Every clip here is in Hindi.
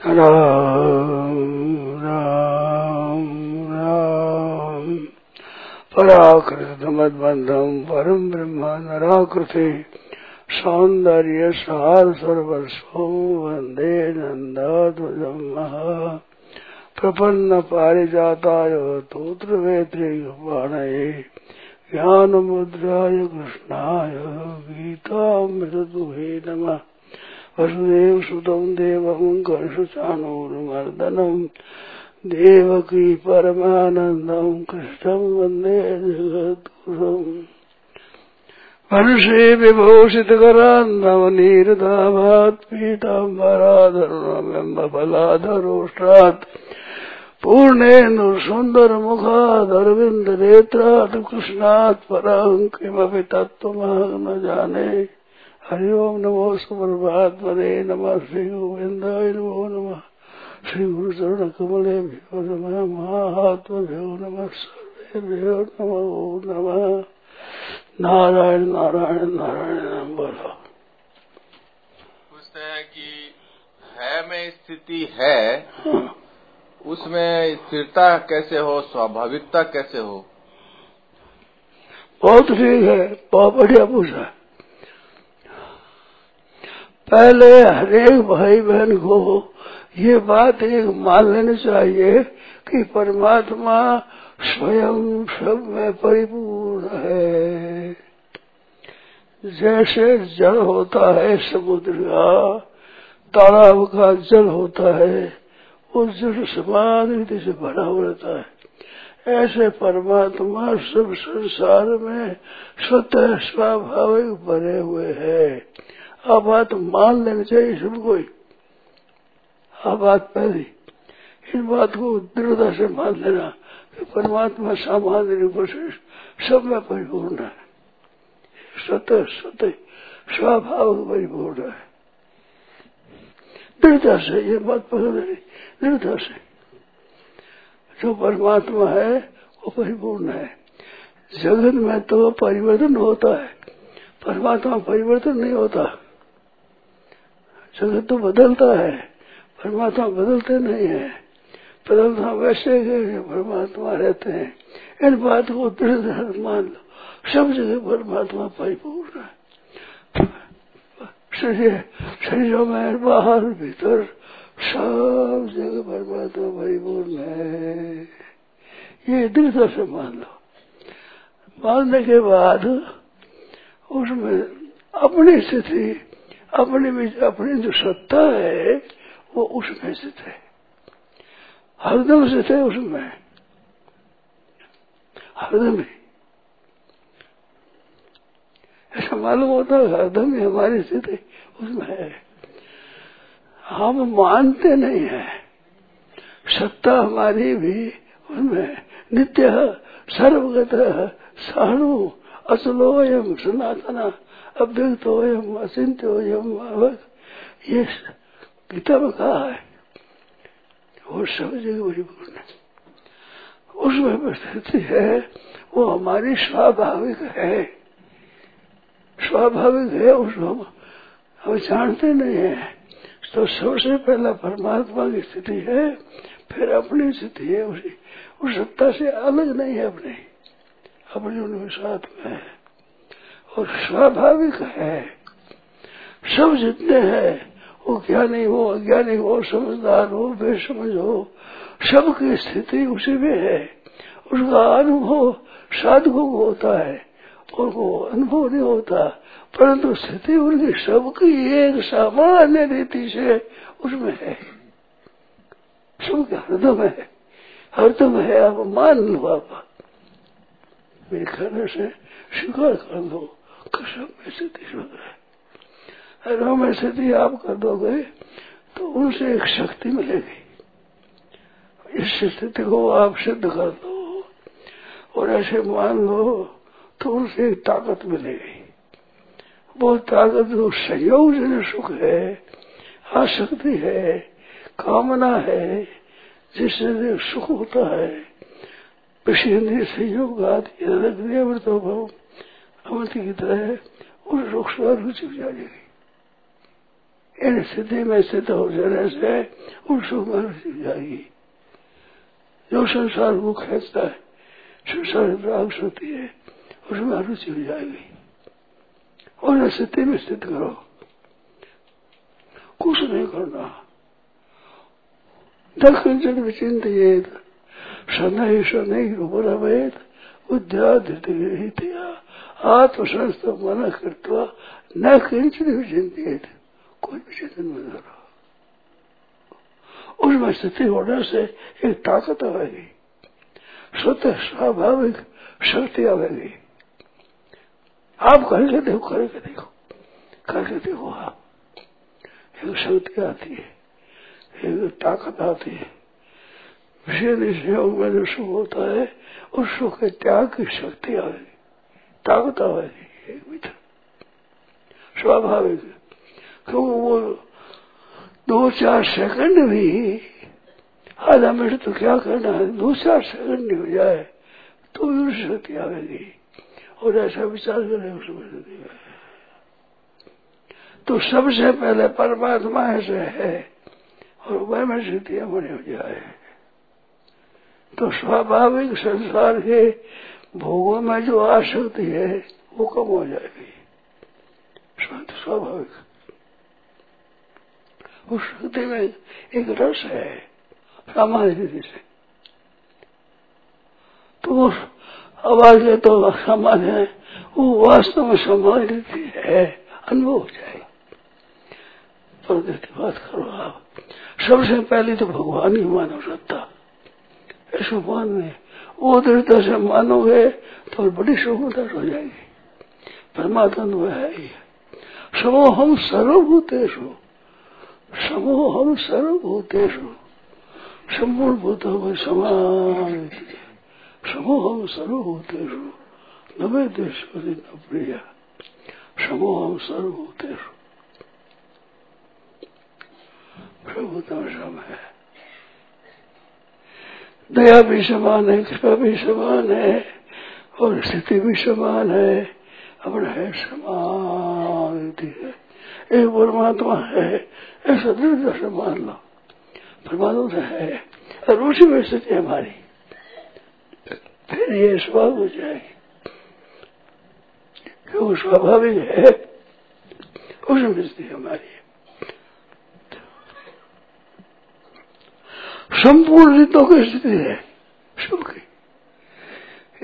राम राम राम पराकृतमद्बन्धम् परम् ब्रह्म नराकृते सौन्दर्य सार सर्वस्व वंदे नन्दाध्वजम् महा प्रपन्न पारिजाताय तोत्रवेत्रिपाणये ज्ञानमुद्राय कृष्णाय गीतामृतदुहे नमः वसुदेव सुतम् देवम् कंसचाणूरमर्दनम् देवकी परमानन्दम् कृष्णम् वंदे जगद्गुरुम्। मनुष्ये विभूषितकरान्नवनीरदाभात् पीताम्बराधरुणबिम्बफलाधरोष्टात् पूर्णेन्दुसुन्दरमुखादरविन्दनेत्रात् कृष्णात् परम् किमपि तत्त्वमहं न जाने। हरि ओम नमो सुप्रभात्मने नमः। श्री गोविंदाय नमो नमः। श्री गुरु चरण कमले नमः। महात्मभ्यो नमः। सर्वेभ्यो नमो नम। नारायण नारायण नारायण नाम बोलो। पूछते हैं कि है में स्थिति है हाँ, उसमें स्थिरता कैसे हो स्वाभाविकता कैसे हो? बहुत ठीक है। बहुत बढ़िया पूछा। पहले हरेक भाई बहन को ये बात एक मान लेनी चाहिए कि परमात्मा स्वयं सब में परिपूर्ण है। जैसे जल होता है समुद्र का, तालाब का जल होता है वो जल समान रीति से भरा हुआ रहता है। ऐसे परमात्मा सब संसार में स्वतः स्वाभाविक बने हुए हैं। अब बात मान लेनी चाहिए सबको ही। अब बात पहली, इस बात को दृढ़ता से मान लेना कि परमात्मा सामान्य रूप से सब में परिपूर्ण है। स्वतः स्वतः स्वाभाविक परिपूर्ण है। दृढ़ता से, ये बात पकड़ लेनी दृढ़ता से। जो परमात्मा है, वो परिपूर्ण है। जगत में तो परिवर्तन होता है, परमात्मा परिवर्तन नहीं होता। जगत तो बदलता है, परमात्मा बदलते नहीं है। बदलता वैसे ही परमात्मा रहते हैं। इन बात को दृढ़ मान लो। सब जगह परमात्मा परिपूर्ण है। शरीर, शरीरों में बाहर, भीतर सब जगह परमात्मा परिपूर्ण है। ये दृढ़ता से मान लो। मानने के बाद उसमें अपनी स्थिति अपनी भी अपनी जो सत्ता है, वो उसमें स्थित है हरदम स्थित है उसमें। हरदम ही ऐसा मालूम होता है, हरदम ही हमारी स्थिति उसमें है। हम मानते नहीं है। सत्ता हमारी भी उसमें नित्य सर्वगत साणु असलोयम, सनातना अव्यक्तोयम अचिंत्योयम अवक ये गीता में कहा है? और सब जगह परिपूर्ण है उसमें स्थिति है, वो हमारी स्वाभाविक है। स्वाभाविक है, उसको हम हम जानते नहीं है। तो सबसे पहला परमात्मा की स्थिति है, फिर अपनी स्थिति है, उसी उस सत्ता से अलग नहीं है अपनी। अपने उनके साथ में है। और स्वाभाविक है। सब जितने हैं, वो ज्ञानी हो, अज्ञानी हो, समझदार हो, बेसमझ हो, सबकी स्थिति उसी में है। उसका अनुभव साधकों को होता है वो अनुभव नहीं होता, परंतु स्थिति उनकी सबकी एक सामान्य रीति से उसमें है। सबके हरदम है। हरदम है आप मान लो आप मेरे कहने से स्वीकार कर दो। कसम में स्थिति शुद्ध है। अगर में स्थिति आप कर दोगे तो उनसे एक शक्ति मिलेगी। इस स्थिति को आप सिद्ध कर दो और ऐसे मान लो तो उनसे एक ताकत मिलेगी। वो ताकत जो संयोग जन सुख है, आसक्ति है, कामना है, जिससे सुख होता है विषय संयोग आदि अमृत अमृत की तरह उस रुख में रुचि हो। जाएगी इन स्थिति में स्थित हो जाने से उस सुख में रुचि जाएगी। जो संसार को खेचता है, संसार राग होती है, उसमें रुचि हो जाएगी। और स्थिति में स्थित करो। कुछ नहीं करना। दक्षिण विचिंतित शनै शनै उपरमेत उद्याधित आत्मसंस्थ मन कृत्वा न किंचित विचिंतित कोई भी चिंतन नहीं रहा। उसमें स्थिति होने से एक ताकत आएगी स्वतः स्वाभाविक शक्ति आएगी आप करके देखो करके देखो करके देखो आप। एक शक्ति आती है, एक ताकत आती है। विषय निश्चयोग में जो सुख होता है, उस सुख के त्याग की शक्ति आएगी ताकत आएगी मित्र स्वाभाविक क्योंकि वो दो चार सेकंड भी आधा मिनट तो क्या करना है दो चार सेकंड हो जाए तो भी शक्ति आएगी और ऐसा विचार करें उसमें तो सबसे पहले परमात्मा ऐसे है और वह में स्थितियाँ बनी हो जाए तो स्वाभाविक संसार के भोगों में जो आसक्ति है, वो कम हो जाएगी। शांत स्वाभाविक। उस शक्ति में एक रस है, सामान्य रीति से। तो वो आवाज़ है तो सामान्य है, वो वास्तव में सामान्य रीति है, अनुभव हो जाए पर बात करो आप। सबसे पहले तो भगवान ही मानव सत्ता। ऐसे मान में वो दृढ़ता से मानोगे तो बड़ी सुगमता हो जाएगी। परमात्मा वह है ही समो हम सर्वभूतेशु समूहम सर्वभूतेषु। संपूर्ण भूतों में समान समूहम सर्वभूतेषु। न मे देशवरी न प्रिय। समूहम सर्वभूतेषु। सर्वभूतों में सम है। दया भी समान है, कृपा भी समान है, और स्थिति भी समान है, अपना है समान है। एक परमात्मा है, ऐसा दृढ़ से मान लो। परमात्मा से है, और उसी में स्थिति हमारी। फिर ये स्वभाव हो जाएगी। जो स्वाभाविक है, उसमें स्थिति हमारी संपूर्ण रीतों की स्थिति है। सुख की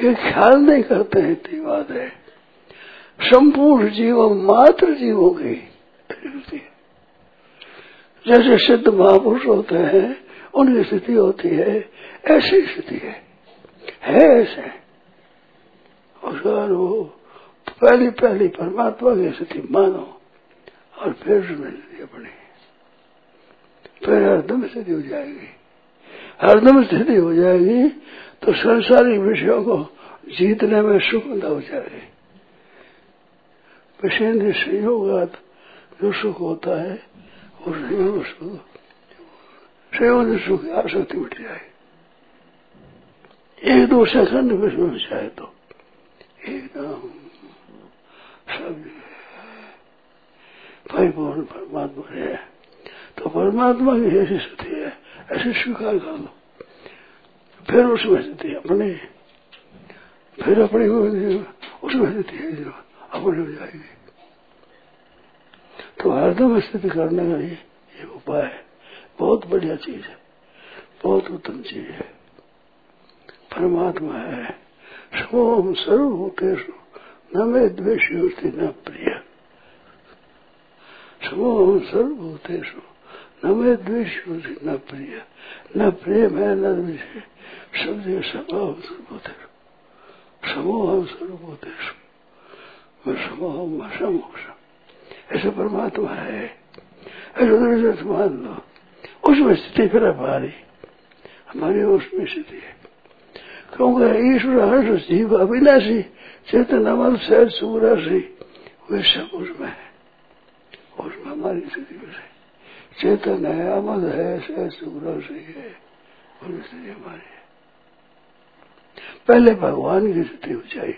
ये ख्याल नहीं करते हैं, इतनी बात है। संपूर्ण जीवों, मात्र जीवों की स्थिति जैसे सिद्ध महापुरुष होते हैं, उनकी स्थिति होती है, ऐसी स्थिति है। है ऐसे। उसका वो पहली पहली परमात्मा की स्थिति मानो और फिर स्थिति अपनी। फिर हरदम स्थिति हो जाएगी। हरदम स्थिति हो जाएगी तो संसारी विषयों को जीतने में सुखता हो जाएगी। विषय संयोग जो सुख होता है संयोग सुख आसक्ति मिट जाए एक दो सेकंड में समझ जाए तो एकदम सब परिपूर्ण परमात्मा है। तो परमात्मा की ऐसी स्थिति है ऐसे स्वीकार कर लो। फिर उसमें स्थिति अपने, फिर अपनी उसमें स्थिति है अपनी हो जाएगी। तो हरदम स्थिति करने का ये एक उपाय है। बहुत बढ़िया चीज़ है। बहुत उत्तम चीज़ है। परमात्मा है। सोम सर्वभूतेषु, न मे द्वेष न प्रिय। सोम सर्वभूतेषु। न मे द्वेष न प्रिय न प्रेम है न द्वेष सब जगह स्वभाव सर्वभूतेषु समूह सर्वभूतेषु मैं समूह समूह ऐसे परमात्मा है ऐसे मान लो उसमें स्थिति फिर हमारी हमारी उसमें स्थिति है क्योंकि ईश्वर हर्ष जीव अविनाशी चेतन अमल सहज सुराशी वे सब उसमें है उसमें हमारी स्थिति में चेतन है अमल है सहज सुराशी है। और स्थिति हमारी है। पहले भगवान की स्थिति जाए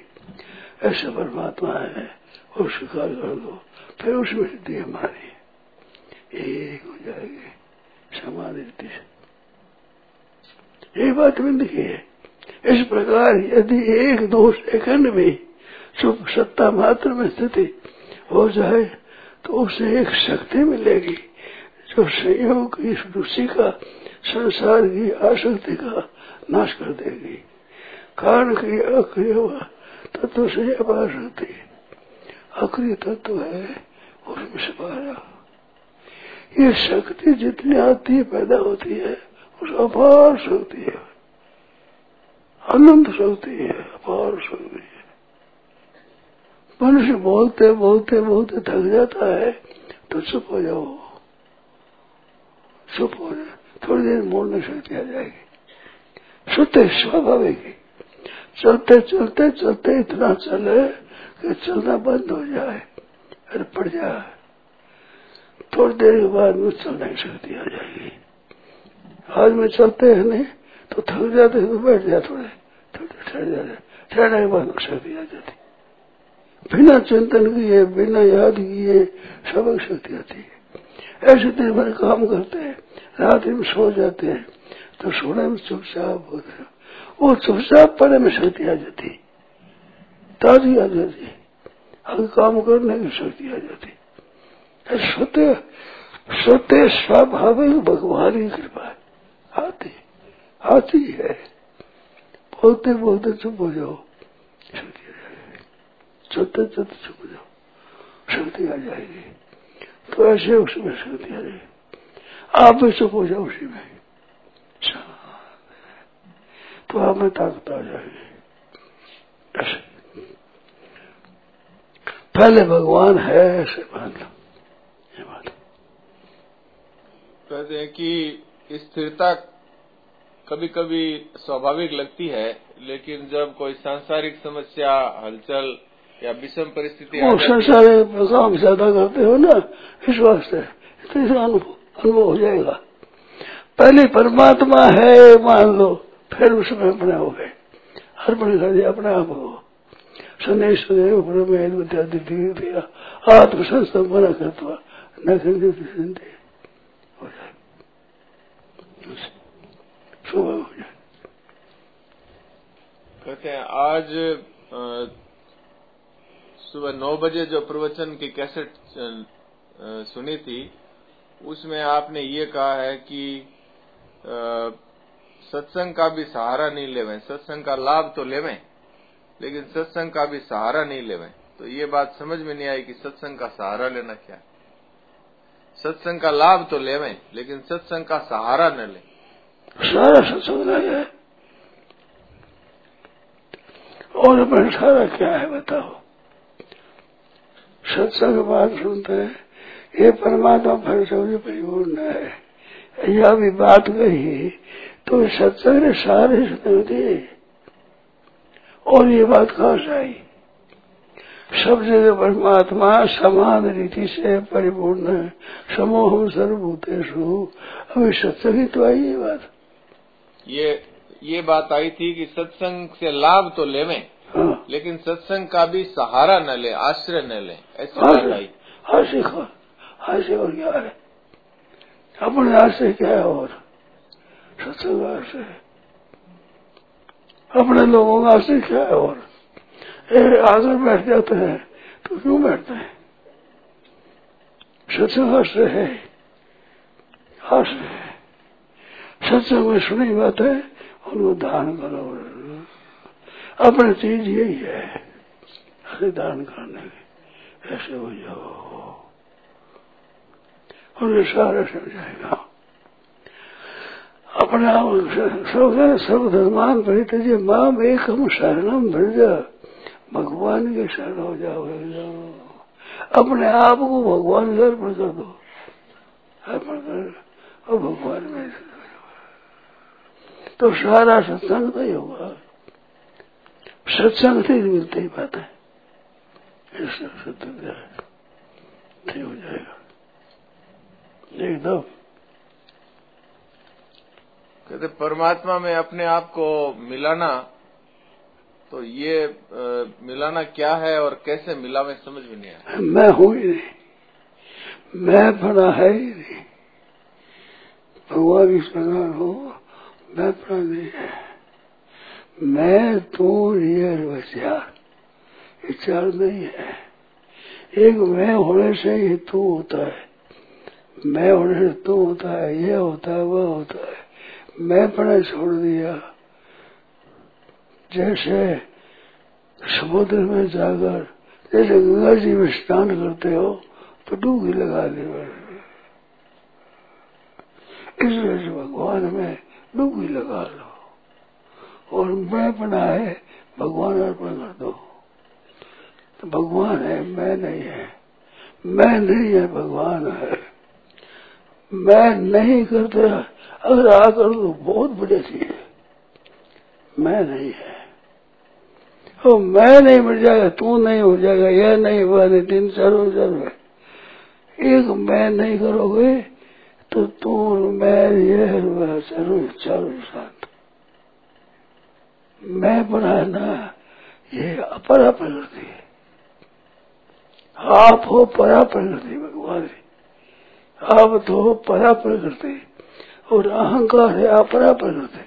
ऐसे परमात्मा है, और स्वीकार कर दो फिर उसमें स्थिति हमारी एक हो जाएगी रीति से ये बात बिंद की है। इस प्रकार यदि एक दो सेकंड में चुप सत्ता मात्र में स्थिति हो जाए तो उसे एक शक्ति मिलेगी। जो संयोग इस रुचि का संसार की आसक्ति का नाश कर देगी। कारण की अक्रिय तत्व से अपार शक्ति अक्रिय तत्व है उसमें से पारा ये शक्ति जितनी आती है, पैदा होती है, उस अपार शक्ति है। अनंत शक्ति है, अपार शक्ति है। मनुष्य बोलते बोलते बोलते थक जाता है तो चुप हो जाओ। चुप हो जाए थोड़ी देर मोड़ने शक्ति आ जाएगी। सुते स्वाभाविक चलते चलते चलते इतना चले कि चलना बंद हो जाए, फिर पड़ जाए। थोड़ी देर के बाद में चलने की शक्ति आ जाएगी। आज में चलते हैं नहीं तो थक जाते तो बैठ जाए थोड़े। थोड़े ठहर जाते ठहरने के बाद शक्ति आ जाती। बिना चिंतन किए, बिना याद किए, सबक शक्ति आती है। ऐसे दिन भर काम करते हैं, रात में सो जाते हैं तो सोने में चुपचाप होते हैं वो चुपचाप पड़े में शक्ति आ जाती, ताजी आ जाती आगे काम करने की शक्ति आ जाती। सोते सोते स्वाभाविक भगवान की कृपा आती आती है। बोलते बोलते चुप हो जाओ। शक्ति आ जाएगी। चलते चलते चुप हो जाओ। शक्ति आ जाएगी। तो ऐसे उसमें शक्ति आ जाएगी आप भी चुप हो जाओ उसी में। तो आप में ताकत आ जाएगी ऐसे। पहले भगवान है ऐसे मान लो ये बात। कहते हैं कि स्थिरता कभी कभी स्वाभाविक लगती है, लेकिन जब कोई सांसारिक समस्या, हलचल या विषम परिस्थिति वो संसारिक काम ज़्यादा करते हो ना इस वास्ते तो इसका अनुभव हो जाएगा। पहले परमात्मा है मान लो फिर उसमें अपने हो। गए अर्पण कर दिया अपने आप को संदेश आत्मसंस्थापना करता न करके सिंधे हो। जाए। सुबह हो जाए। कहते हैं आज सुबह नौ बजे जो प्रवचन की कैसेट सुनी थी, उसमें आपने ये कहा है कि सत्संग का भी सहारा नहीं लेवे। सत्संग का लाभ तो लेवे, लेकिन सत्संग का भी सहारा नहीं लेवे। तो ये बात समझ में नहीं आई कि सत्संग का सहारा लेना क्या सत्संग का लाभ तो लेवे, लेकिन सत्संग का सहारा न ले। सारा सत्संग और सारा क्या है बताओ। सत्संग बात सुनते हैं। ये परमात्मा फल फलसौरी परिपूर्ण है। यह भी बात कही तो सत्संग ने सारे सुन दिए और ये बात कहा से आई। सब जगह परमात्मा समान रीति से परिपूर्ण है। समूह सर्वभूतेशु अभी सत्संग ही तो आई ये बात। ये ये बात आई थी कि सत्संग से लाभ तो लेवे। हाँ। लेकिन सत्संग का भी सहारा न ले आश्रय न ले ऐसी हास्य हास्य और क्या है? अपने आश्रय क्या है और सत्संग आश्रय अपने लोगों का आश्रय क्या है और आगे बैठ जाते हैं तो क्यों बैठते हैं? सत्संग आश्रय है। आश्रय है। सत्संग में सुनी बात है उनको दान करो। अपनी चीज़ यही है। दान करने की ऐसे हो जाओ। उन्हें सारा समझाएगा अपने आप सब सब धर्मान परितज माम एक हम शरणम भज भगवान के शरण हो जाओ। अपने आप को भगवान अर्पण कर दो। अर्पण कर और भगवान में तो सारा सत्संग नहीं होगा। सत्संग से मिलते ही बात है। सत्संग नहीं हो जाएगा। एकदम कहते परमात्मा में अपने आप को मिलाना तो ये आ, मिलाना क्या है और कैसे मिला में समझ में नहीं आया। मैं हूँ ही नहीं। मैं बना है ही नहीं। भगवान प्रकार हो मैं बना नहीं है। मैं तू ये विचार विचार नहीं है। एक मैं होने से ही तू होता है। मैं होने से तू होता है, ये होता है वह होता है। मैं पढ़ा छोड़ दिया। जैसे समुद्र में जाकर, जैसे गंगा जी में स्नान करते हो तो डूबी लगा ले इसलिए से भगवान में डूबी लगा लो और मैं बना है, भगवान अर्पण कर दो। तो भगवान है, मैं नहीं है। मैं नहीं है, भगवान है। मैं नहीं करते, अगर आकर तो बहुत बड़ी चीज़ मैं नहीं है। तो मैं नहीं मिल जाएगा, तू नहीं हो जाएगा, यह नहीं वह नहीं तीन चारों जन्म एक मैं नहीं करोगे तो तू मैं, यह वह चारों चारों साथ मैं बनाना ये अपरा प्रकृति है। आप हो परा प्रकृति भगवान जी। आप तो हो परा प्रकृति और अहंकार है अपरा प्रकृति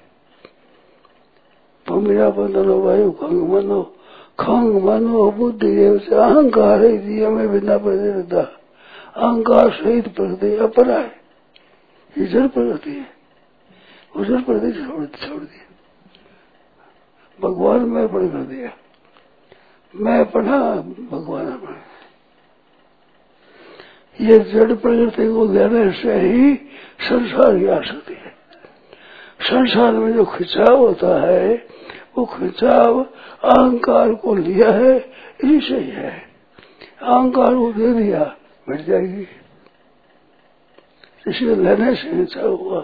मेरा बंधनो, वायु खंग मनो खंग मनो, बुद्धि से अहंकार है दिया में बिना रहता अहंकार सहित प्रकृति अपरा है। जड़ प्रकृति है। वो जड़ प्रकृति छोड़ दिया। भगवान में पढ़ कर दिया। मैं पढ़ा भगवान। पढ़ा ये जड़ प्रकृति को देने से ही संसार की आ सकती है। संसार में जो खिंचाव होता है, वो खिंचाव अहंकार को लिया है, इसी ही है। अहंकार को दे दिया, मिट जाएगी। इसलिए लेने से खिंचाव हुआ,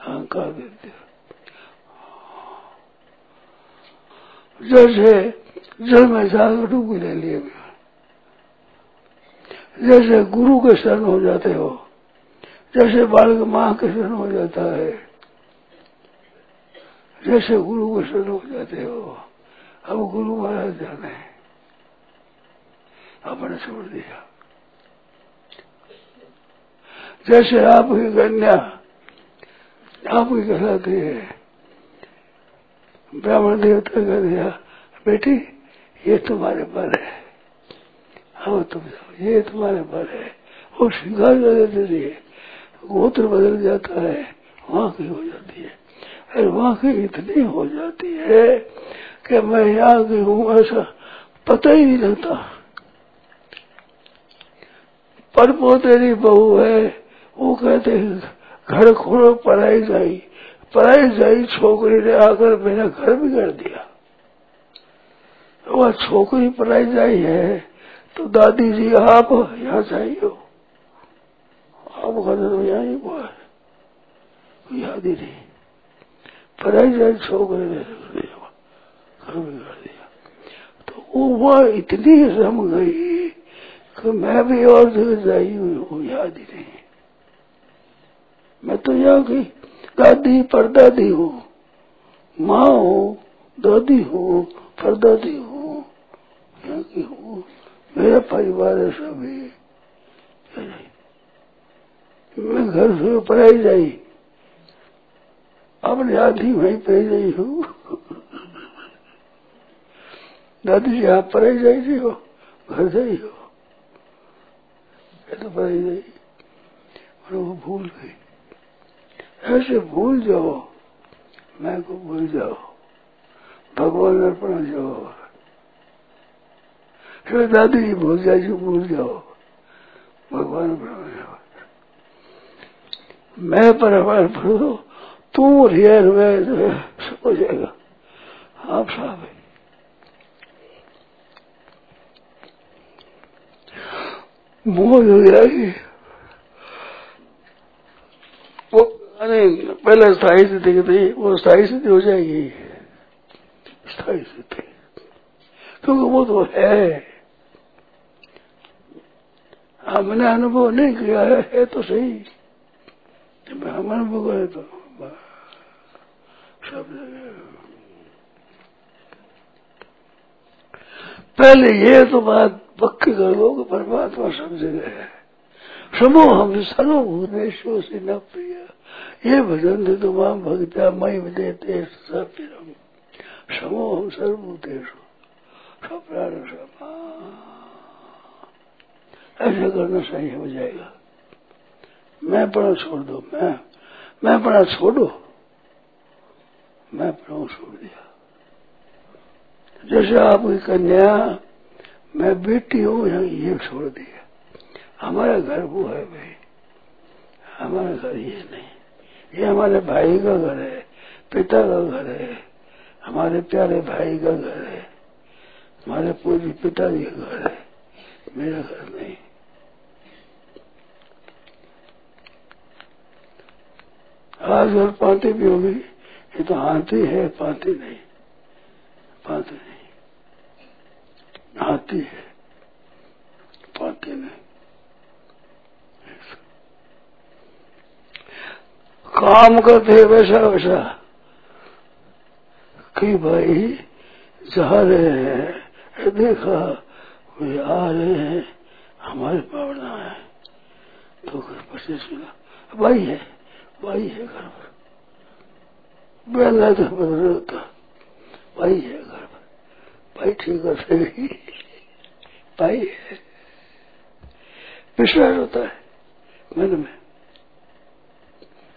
अहंकार दे दिया। जैसे जल में जाकर डूबी ले लिए जैसे गुरु के शरण हो जाते हो, जैसे बालक माँ के शरण हो जाता है, जैसे गुरु के शरण हो जाते हो, अब गुरु महाराज जाने अपने छोड़ दिया। जैसे आपकी कन्या, आपकी कहलाती है ब्राह्मण देवता कह दिया, बेटी, ये तुम्हारे पर है। अब तुम ये तुम्हारे पर है। वो स्वीकार कर देते थे। गोत्र बदल जाता है वहाँ की हो जाती है। अरे वहाँ की इतनी हो जाती है कि मैं यहाँ की हूँ, ऐसा पता ही नहीं लगता। पर पोतेरी बहू है, वो कहते घर खोलो, पढ़ाई जाई। पढ़ाई जाई छोकरी ने आकर मेरा घर बिगड़ दिया। वह छोकरी पढ़ाई जाई है तो दादी जी, आप यहाँ जाइयो। आप घर यहाँ ही हुआ है। याद ही नहीं। पढ़ाई जाए छोकरी ने घर बिगड़ दिया। तो वो वह इतनी रम गई कि मैं भी और जगह जाई हुई हूँ, याद ही नहीं। मैं तो यहाँ की दादी परदादी हो। माँ हो, दादी हो, परदादी हूँ यहाँ की हूँ, मेरा परिवार है सभी। मैं घर से पढ़ाई जाई। अपने आधी वहीं पे गई हूँ। दादी जी, आप पढ़ाई जाई थी हो, घर जाई हो तो पढ़ाई जाई और वो भूल गई। ऐसे भूल जाओ। मैं को भूल जाओ। भगवान अर्पण जाओ। फिर दादी जी भूल जाए जो, भूल जाओ। भगवान अर्पण जाओ। मैं पर अर्पण दो तू रियर में हो जाएगा। आप साहब मोह हो जाएगी वो अरे पहले स्थायी स्थिति की थी वो स्थायी स्थिति हो जाएगी। स्थायी स्थिति। क्योंकि वो तो है। हमने अनुभव नहीं किया है, है तो सही। हम अनुभव करे तो सब पहले ये तो बात पक्की कर लो कि परमात्मा सब जगह है। समूह हम सर्वभूतेश्वर से न प्रिय ये भजन थे तो वहाँ भगत्या मई देते सपिरम समूह हम समा ऐसा करना सही हो जाएगा। मैं पढ़ा छोड़ दो, मैं मैं पढ़ा छोड़ो। मैं पढ़ा छोड़ दिया। जैसे आपकी कन्या, मैं बेटी हूँ ये छोड़ दिया। हमारा घर वो है भाई। हमारा घर ये नहीं। ये हमारे भाई का घर है, पिता का घर है, हमारे प्यारे भाई का घर है, हमारे पूर्वी पिताजी का घर है। मेरा घर नहीं। आज घर पाती भी होगी, ये तो हाथी है, पाती नहीं। पाती नहीं। हाथी है, पाती नहीं। काम करते वैसा वैसा। कि भाई, जा रहे हैं, देखा वे आ रहे हैं, हमारे पावना है तो पच्चीस सुना भाई है भाई है घर पर। बेला तो बदल होता। भाई है घर पर। भाई ठीक है, सही। भाई है। विश्वास होता है। मन में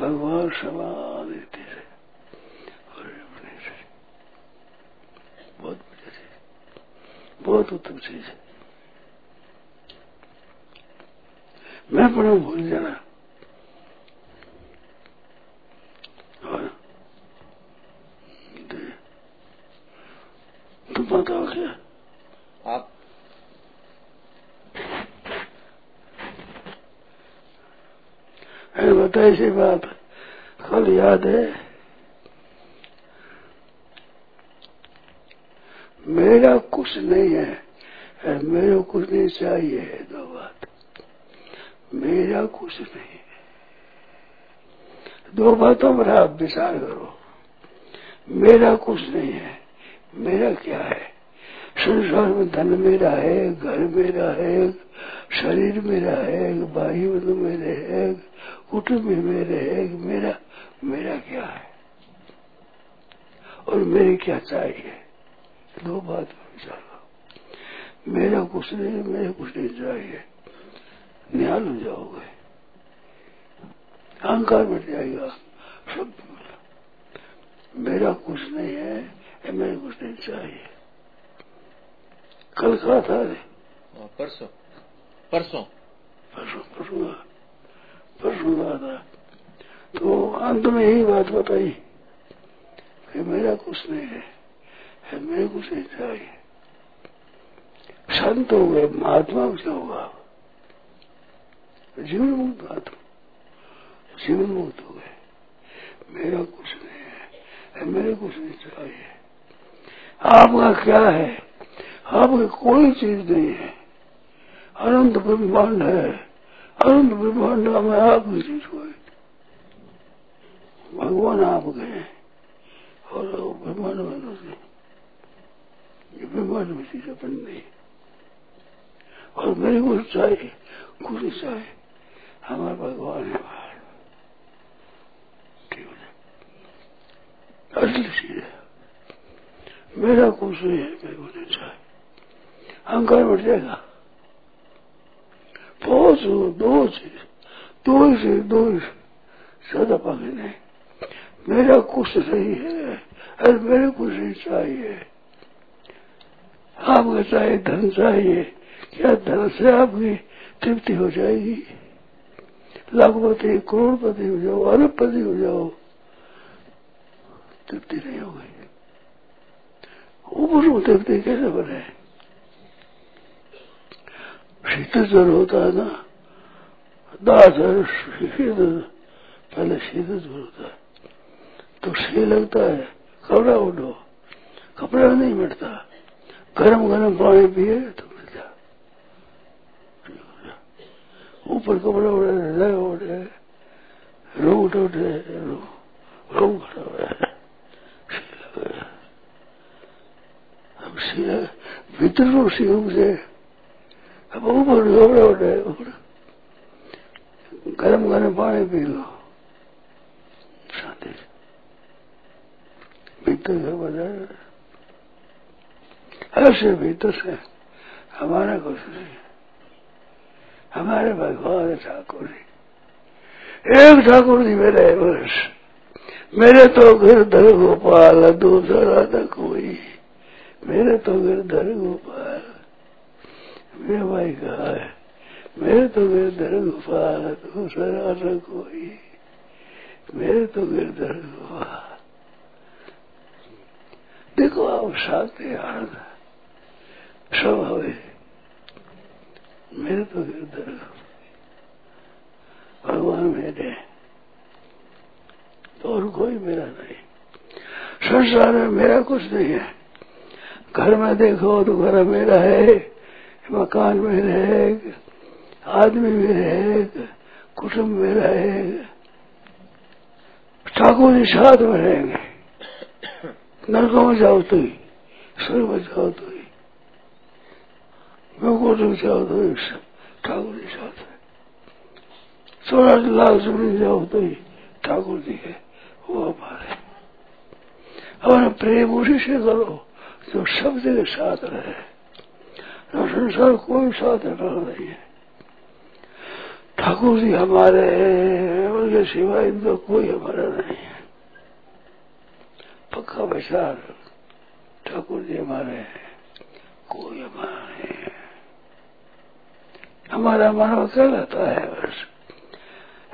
भगवान समान रीति से और से बहुत बढ़िया चीज़ बहुत उत्तम चीज़ है। मैं पढ़ा भूल जाना। और तुम बताओ क्या आप अरे बताए सी बात कल याद है। मेरा कुछ नहीं है मेरे कुछ नहीं चाहिए है, दो बात। मेरा कुछ नहीं है। दो बातों पर आप विचार करो। मेरा कुछ नहीं है, मेरा क्या है? संसार में धन मेरा है, घर मेरा है, शरीर मेरा है, भाई बंधु मेरे है। कुटुंब मेरे है मेरा मेरा क्या है? और मेरे क्या चाहिए दो बात विचार मेरा कुछ नहीं मेरे कुछ नहीं चाहिए निहाल हो जाओगे। अहंकार मिट जाएगा सब मेरा कुछ नहीं है मेरे कुछ नहीं चाहिए कल कहा था परसों परसों। परसों परसों। कहा था। तो अंत में यही बात बताई कि मेरा कुछ नहीं है, है मेरे कुछ नहीं चाहिए। संत हो गए महात्मा क्या होगा जीवन मुक्त महात्मा जीवन मुक्त हो गए। मेरा कुछ नहीं है, है मेरे कुछ नहीं चाहिए। आपका क्या है? आपकी कोई चीज़ नहीं है। अनंत ब्रह्मांड है। अनंत ब्रह्मांड में आपकी चीज़ कोई भगवान आप गए। और ब्रह्मांड में दूसरे ये ब्रह्मांड चीज़ें बन गई और मेरे को चाहिए कुछ चाहिए हमारे भगवान है है असली चीज़ है। मेरा कुछ नहीं है, मेरे को नहीं चाहिए अहंकार बढ़ जाएगा। बहुत दो चीज़ दो ही से दो ही ज़्यादा पागे नहीं मेरा कुछ नहीं है अरे मेरे कुछ नहीं चाहिए आपको चाहिए धन चाहिए क्या धन से आपकी तृप्ति हो जाएगी लाखपति करोड़पति हो जाओ अरबपति हो जाओ तृप्ति नहीं होगी ऊपर तृप्ति कैसे बने शीतल जल होता है ना दास पहले शीत होता है। तो सी लगता है, कपड़ा उठो, कपड़ा नहीं मिटता। गरम गरम पानी पिए तो मिल जा। ऊपर कपड़ा उड़े हृदय उड़े रूट उठे रूम खड़ा हुआ अब भीतर को सी से गरम गरम पानी पी लो। भीतर से बजाय ऐसे भीतर से हमारा कुछ नहीं। हमारे भगवान ठाकुर जी। एक ठाकुर जी मेरे वर्ष मेरे तो गिरधर गोपाल दूसरा न कोई। मेरे तो गिरधर गोपाल मेरे भाई कहा है? मेरे तो गिरधर गोपाल दूसरा न कोई मेरे तो गिरधर गोपाल देखो, आप शांति आनंद स्वभाव मेरे तो गिरधर भगवान मेरे तो और कोई मेरा नहीं। संसार में मेरा कुछ नहीं है। घर में देखो तो घर मेरा है। मकान में है आदमी मेरे है कुटुंब में है ठाकुर जी साथ में रहेंगे। नरकों में जाओ तो ही स्वर्ग में जाओ तो ही गोकुल में जाओ तो ही, ठाकुर जी साथ है सोलह लाख ज़मीन जाओ तो ही ठाकुर जी है, वो हमारे हमारा प्रेम उसी से करो जो शब्द के साथ रहे। संसार कोई रहना नहीं है। ठाकुर जी हमारे उनके सिवाय इनका कोई हमारा नहीं है। पक्का विचार, ठाकुर जी हमारे कोई हमारा नहीं है। हमारा मानव कहलाता है बस।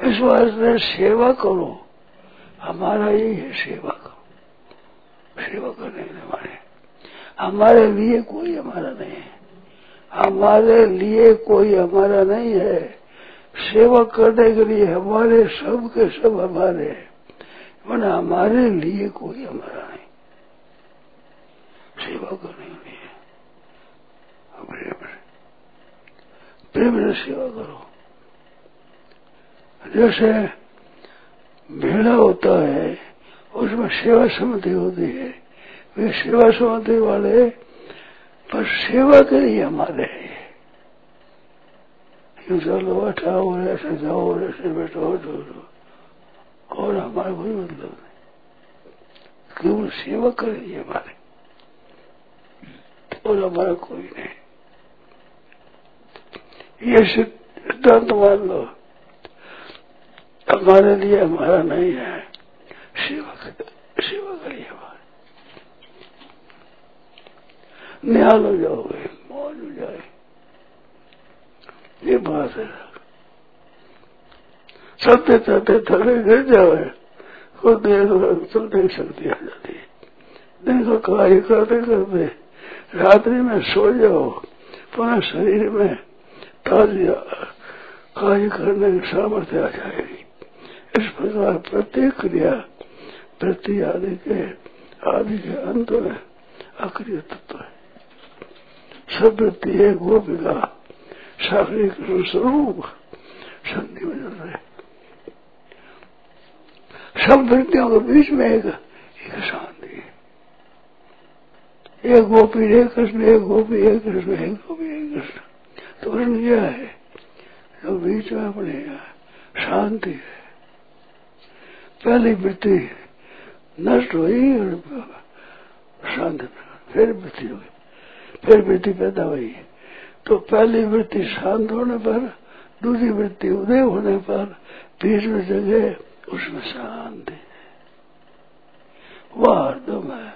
इस वास्ते सेवा करो, हमारा यही है सेवा करो। सेवा करने के हमारे हमारे लिए कोई हमारा नहीं है। हमारे लिए कोई हमारा नहीं है। सेवा करने के लिए हमारे सब के सब हमारे मन हमारे लिए कोई हमारा नहीं। सेवा करने के लिए। प्रेम प्रेम से सेवा करो। जैसे भेड़ा होता है, उसमें सेवा समिति होती है। वे सेवा समिति वाले पर सेवा के लिए। हमारे यूँ चलो बैठाओ ऐसे जाओ ऐसे बैठो जो और हमारा कोई मतलब नहीं। केवल सेवा करेंगे हमारे। और हमारा कोई नहीं। ये सिद्धांत मान लो। हमारे लिए हमारा नहीं है। सेवा सेवा करिए हमारे निहाल हो जाओगे मौज हो जाए ये बात है चलते चलते थले गिर जाओ और देर चलते शक्ति आ जाती है को कार्य करते करते रात्रि में सो जाओ पुनः शरीर में ताजी कार्य करने की सामर्थ्य आ जाएगी इस प्रकार प्रत्येक क्रिया प्रति आदि के आदि के अंत में अक्रिय तत्व है। वृत्ति है गोपिका सागरी कृष्ण स्वरूप संधि में चल रहे सब वृत्तियों के बीच में एक एक शांति है। एक गोपी, एक कृष्ण, एक गोपी, एक कृष्ण, एक गोपी, एक कृष्ण। तो कृष्ण यह है, जो बीच में अपने शांति है। पहली वृत्ति नष्ट हुई और शांति फिर वृत्ति हुई। फिर वृत्ति पैदा हुई। तो पहली वृत्ति शांत होने पर, दूसरी वृत्ति उदय होने पर, बीच में जगह उसमें शांति वह हरदम है।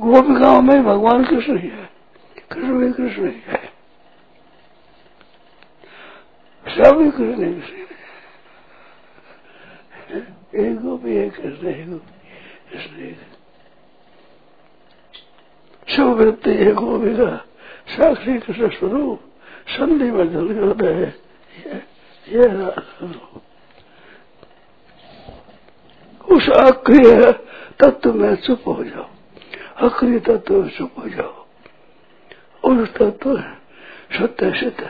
गोपिकाओं में भगवान कृष्ण ही है। कृष्ण भी कृष्ण ही है। सब भी कृष्ण ही कृष्ण एक गोपी, एक कृष्ण, एक गोपी कृष्ण, एक सब वृत्ति एक का साक्षी कृष्ण स्वरूप संधि में जल गए। ये ये उस अक्रिय तत्व में चुप हो जाओ। अक्रिय तत्व में चुप हो जाओ। उस तत्व सत्य सिद्ध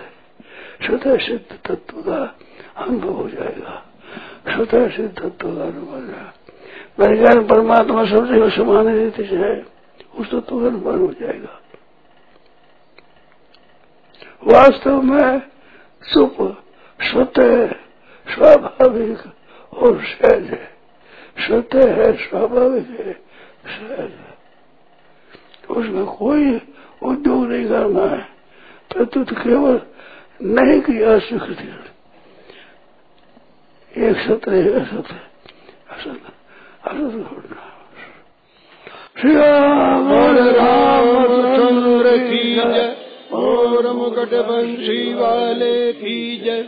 सत्य सिद्ध तत्व का अनुभव हो जाएगा। सत्य सिद्ध तत्व का अनुभव विज्ञान परमात्मा सब जगह समान रीति से है। उस तो अनुभव हो जाएगा। वास्तव में चुप स्वतः स्वाभाविक और सहज है। सत्य है, स्वाभाविक है, सहज है। उसमें कोई उद्योग नहीं करना है। प्रत्युत केवल नहीं किया, स्वीकृति। एक सत्य एक असत असत असत घटना श्री राम रामचंद्र की जय। और मुकुट बंशी वाले की जय।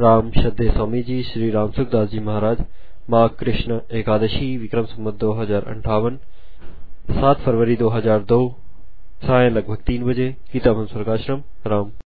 राम श्रद्धे स्वामी जी श्री राम सुखदास जी महाराज माँ कृष्ण एकादशी विक्रम संवत दो हज़ार अंठावन सात फरवरी 2002 साय लगभग तीन बजे गीता स्वर्गाश्रम राम।